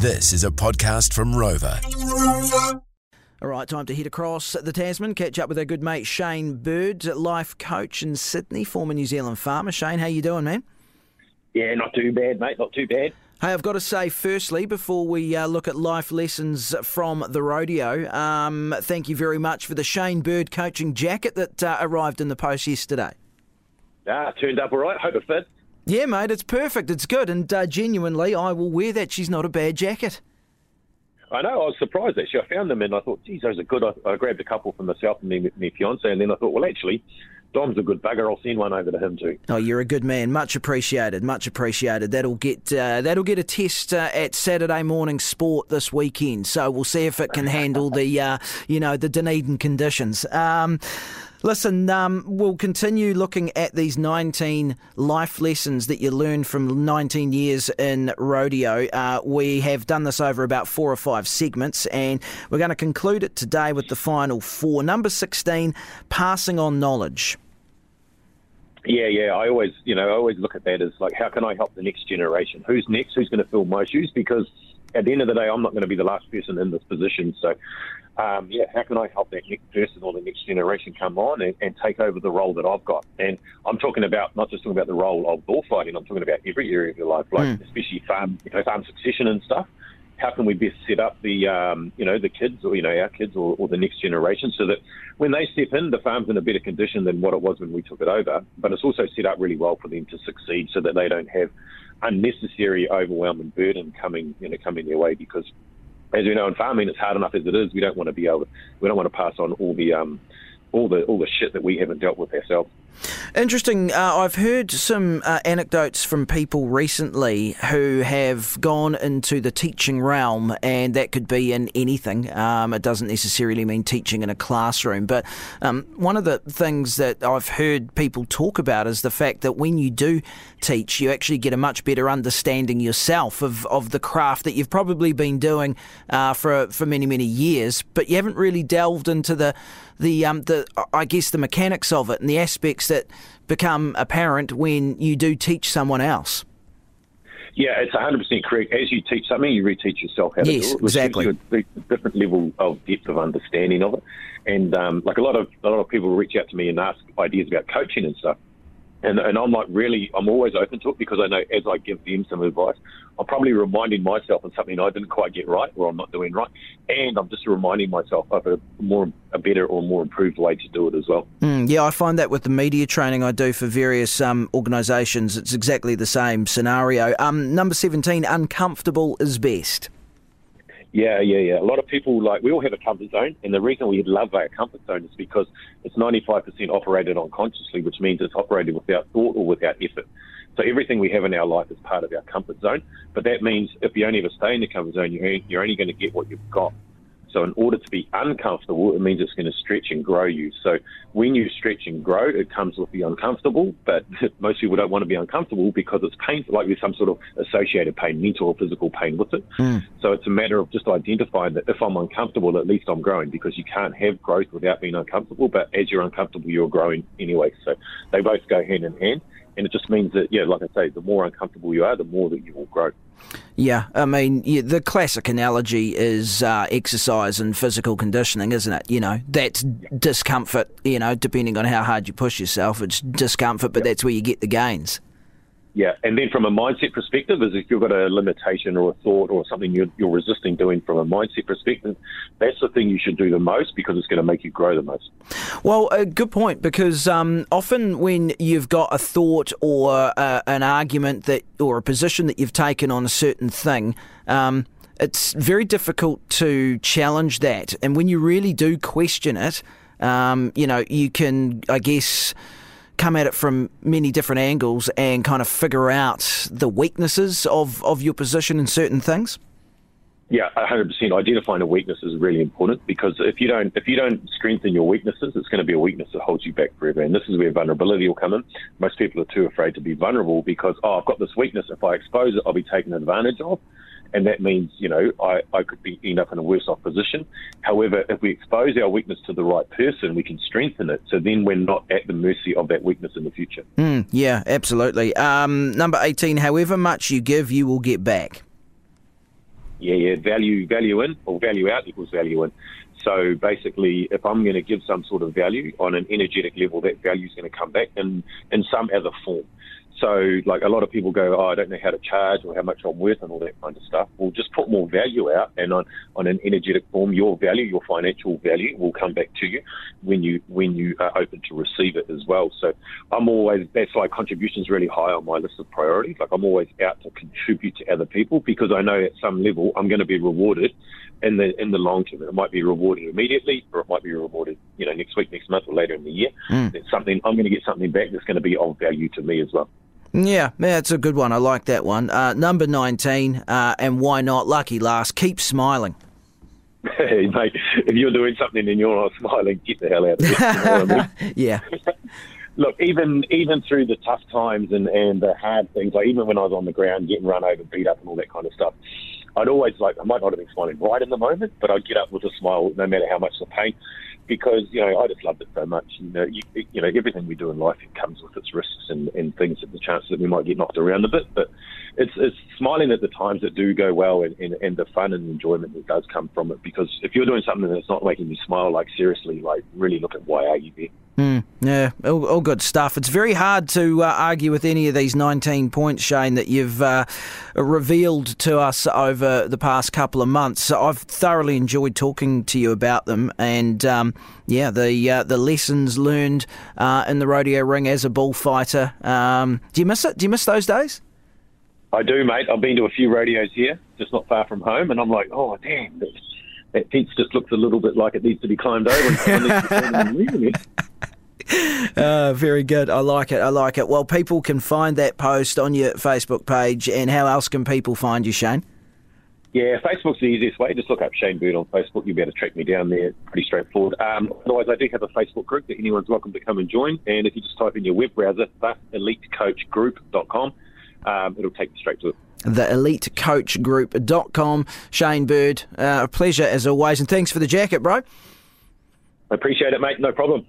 This is a podcast from Rova. All right, time to head across the Tasman, catch up with our good mate Shane Bird, life coach in Sydney, former New Zealand farmer. Shane, how you doing, man? Yeah, not too bad, mate. Not too bad. Hey, I've got to say, firstly, before we uh, look at life lessons from the rodeo, um, thank you very much for the Shane Bird coaching jacket that uh, arrived in the post yesterday. Ah, turned up all right. Hope it fits. Yeah, mate, it's perfect. It's good. And uh, genuinely, I will wear that. She's not a bad jacket. I know. I was surprised actually. I found them and I thought, geez, those are good. I, I grabbed a couple for myself and my, my fiance, and then I thought, well, actually, Dom's a good bugger. I'll send one over to him too. Oh, you're a good man. Much appreciated. Much appreciated. That'll get uh, that'll get a test uh, at Saturday morning sport this weekend. So we'll see if it can handle the uh, you know the Dunedin conditions. Um, Listen, um, we'll continue looking at these 19 life lessons that you learned from 19 years in rodeo. Uh, we have done this over about four or five segments, and we're going to conclude it today with the final four. Number 16, passing on knowledge. Yeah, yeah. I always, you know, I always look at that as like, how can I help the next generation? Who's next? Who's going to fill my shoes? Because at the end of the day, I'm not going to be the last person in this position. So, um, yeah, how can I help that next person or the next generation come on and, and, take over the role that I've got? And I'm talking about not just talking about the role of bullfighting. I'm talking about every area of your life, like mm. especially farm, you know, farm succession and stuff. How can we best set up the, um, you know, the kids or you know our kids or, or the next generation so that when they step in, the farm's in a better condition than what it was when we took it over. But it's also set up really well for them to succeed, so that they don't have unnecessary overwhelm and burden coming, you know, coming their way because as we know in farming, it's hard enough as it is. We don't want to be able, we don't want to pass on all the um, all the all the shit that we haven't dealt with ourselves. Interesting. Uh, I've heard some uh, anecdotes from people recently who have gone into the teaching realm, and that could be in anything. Um, it doesn't necessarily mean teaching in a classroom. But um, one of the things that I've heard people talk about is the fact that when you do teach, you actually get a much better understanding yourself of, of the craft that you've probably been doing uh, for for many many years, but you haven't really delved into the the um, the I guess the mechanics of it and the aspects that become apparent when you do teach someone else. Yeah, it's 100% correct. As you teach something, you reteach yourself how yes, to do it, which exactly. gives you a different level of depth of understanding of it. And um, like a lot of a lot of people reach out to me and ask ideas about coaching and stuff. And, and I'm like really, I'm always open to it because I know as I give them some advice, I'm probably reminding myself of something I didn't quite get right or I'm not doing right, and I'm just reminding myself of a more, a better or more improved way to do it as well. Mm, yeah, I find that with the media training I do for various um, organisations, it's exactly the same scenario. Um, number 17, uncomfortable is best. Yeah, yeah, yeah. A lot of people like we all have a comfort zone, and the reason we love our comfort zone is because it's 95% operated unconsciously, which means it's operated without thought or without effort. So everything we have in our life is part of our comfort zone. But that means if you only ever stay in the comfort zone, you're only going to get what you've got. So in order to be uncomfortable, it means it's going to stretch and grow you. So when you stretch and grow, it comes with the uncomfortable, but most people don't want to be uncomfortable because it's painful, like there's some sort of associated pain, mental or physical pain with it. Mm. So it's a matter of just identifying that if I'm uncomfortable, at least I'm growing because you can't have growth without being uncomfortable. But as you're uncomfortable, you're growing anyway. So they both go hand in hand. And it just means that, yeah, like I say, the more uncomfortable you are, the more that you will grow. Yeah, I mean, yeah, the classic analogy is uh, exercise and physical conditioning, isn't it? You know, that's discomfort, you know, depending on how hard you push yourself, it's discomfort, but that's where you get the gains. Yeah, and then from a mindset perspective, is if you've got a limitation or a thought or something you're, you're resisting doing from a mindset perspective, that's the thing you should do the most because it's going to make you grow the most. Well, a good point because um, often when you've got a thought or uh, an argument that or a position that you've taken on a certain thing. Um, it's very difficult to challenge that, and when you really do question it, um, you know, you can, I guess, come at it from many different angles and kind of figure out the weaknesses of, of your position in certain things? Yeah, 100%. Identifying a weakness is really important because if you don't if you don't strengthen your weaknesses, it's going to be a weakness that holds you back forever. And this is where vulnerability will come in. Most people are too afraid to be vulnerable because oh, I've got this weakness. If I expose it, I'll be taken advantage of and that means you know I, I could be end up in a worse off position. However, if we expose our weakness to the right person, we can strengthen it. So then we're not at the mercy of that weakness in the future. Mm, yeah, absolutely. Um, number eighteen. However much you give, you will get back. Yeah, yeah. Value, value in or value out equals value in. So basically, if I'm going to give some sort of value on an energetic level, that value is going to come back in in some other form. So, like a lot of people go, oh, I don't know how to charge or how much I'm worth and all that kind of stuff. Well, just put more value out, and on, on an energetic form, your value, your financial value, will come back to you when you when you are open to receive it as well. So, I'm always that's why contributions really high on my list of priorities. Like I'm always out to contribute to other people because I know at some level I'm going to be rewarded in the in the long term. It might be rewarded immediately, or it might be rewarded, you know, next week, next month, or later in the year. Mm. It's something I'm going to get something back that's going to be of value to me as well. Yeah, yeah, it's a good one. I like that one. Uh, number 19, uh, and why not? Lucky last. Keep smiling. Hey, mate, if you're doing something and you're not smiling, get the hell out of here. You know I mean? yeah. Look, even even through the tough times and, and the hard things, like even when I was on the ground getting run over, beat up, and all that kind of stuff, I'd always like I might not have been smiling right in the moment, but I'd get up with a smile no matter how much the pain because you know I just loved it so much. You know, you, you know everything we do in life it comes with its risks and, and things, and the chances that we might get knocked around a bit. But it's, it's smiling at the times that do go well and, and, and the fun and enjoyment that does come from it. Because if you're doing something that's not making you smile, like seriously, like really look at why are you there. Mm, yeah, all, all, good stuff. It's very hard to uh, argue with any of these 19 points, Shane, that you've uh, revealed to us over the past couple of months. I've thoroughly enjoyed talking to you about them, and um, yeah, the uh, the lessons learned uh, in the rodeo ring as a bullfighter. Um, do you miss it? Do you miss those days? I do, mate. I've been to a few rodeos here, just not far from home, and I'm like, oh damn, that, that fence just looks a little bit like it needs to be climbed over. Uh, very good. I like it. I like it. Well, people can find that post on your Facebook page. And how else can people find you, Shane? Yeah, Facebook's the easiest way. Just look up Shane Bird on Facebook. You'll be able to track me down there. Pretty straightforward. Um, otherwise, I do have a Facebook group that anyone's welcome to come and join. And if you just type in your web browser, theelitecoachgroup.com, um, it'll take you straight to it theelitecoachgroup.com. Shane Bird, uh, a pleasure as always, and thanks for the jacket, bro. I appreciate it, mate. No problem.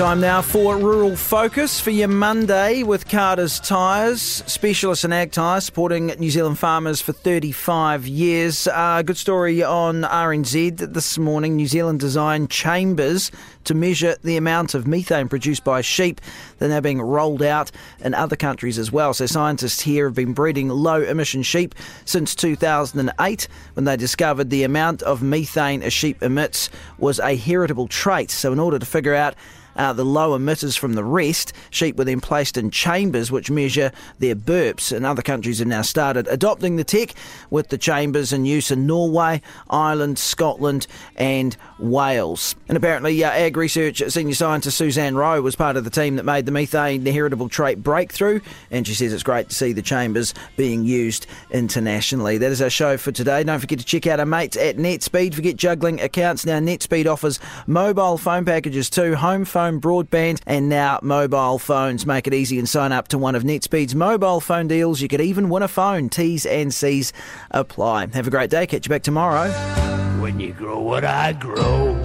Time now for Rural Focus for your Monday with Carter's Tyres, specialist in ag tyres, supporting New Zealand farmers for 35 years. Uh, good story on RNZ this morning. New Zealand designed chambers to measure the amount of methane produced by sheep. They're now being rolled out in other countries as well. So scientists here have been breeding low emission sheep since 2008 when they discovered the amount of methane a sheep emits was a heritable trait. So in order to figure out uh, the low emitters from the rest. Sheep were then placed in chambers which measure their burps, and other countries have now started adopting the tech with the chambers in use in Norway, Ireland, Scotland, and Wales. And apparently, uh, AgResearch senior scientist Suzanne Rowe was part of the team that made the methane the heritable trait breakthrough, and she says it's great to see the chambers being used internationally. That is our show for today. Don't forget to check out our mates at NetSpeed. Forget juggling accounts now. NetSpeed offers mobile phone packages too, home phone, broadband, and now mobile phones. Make it easy and sign up to one of NetSpeed's mobile phone deals. You could even win a phone. T's and C's apply. Have a great day. Catch you back tomorrow. When you grow what I grow.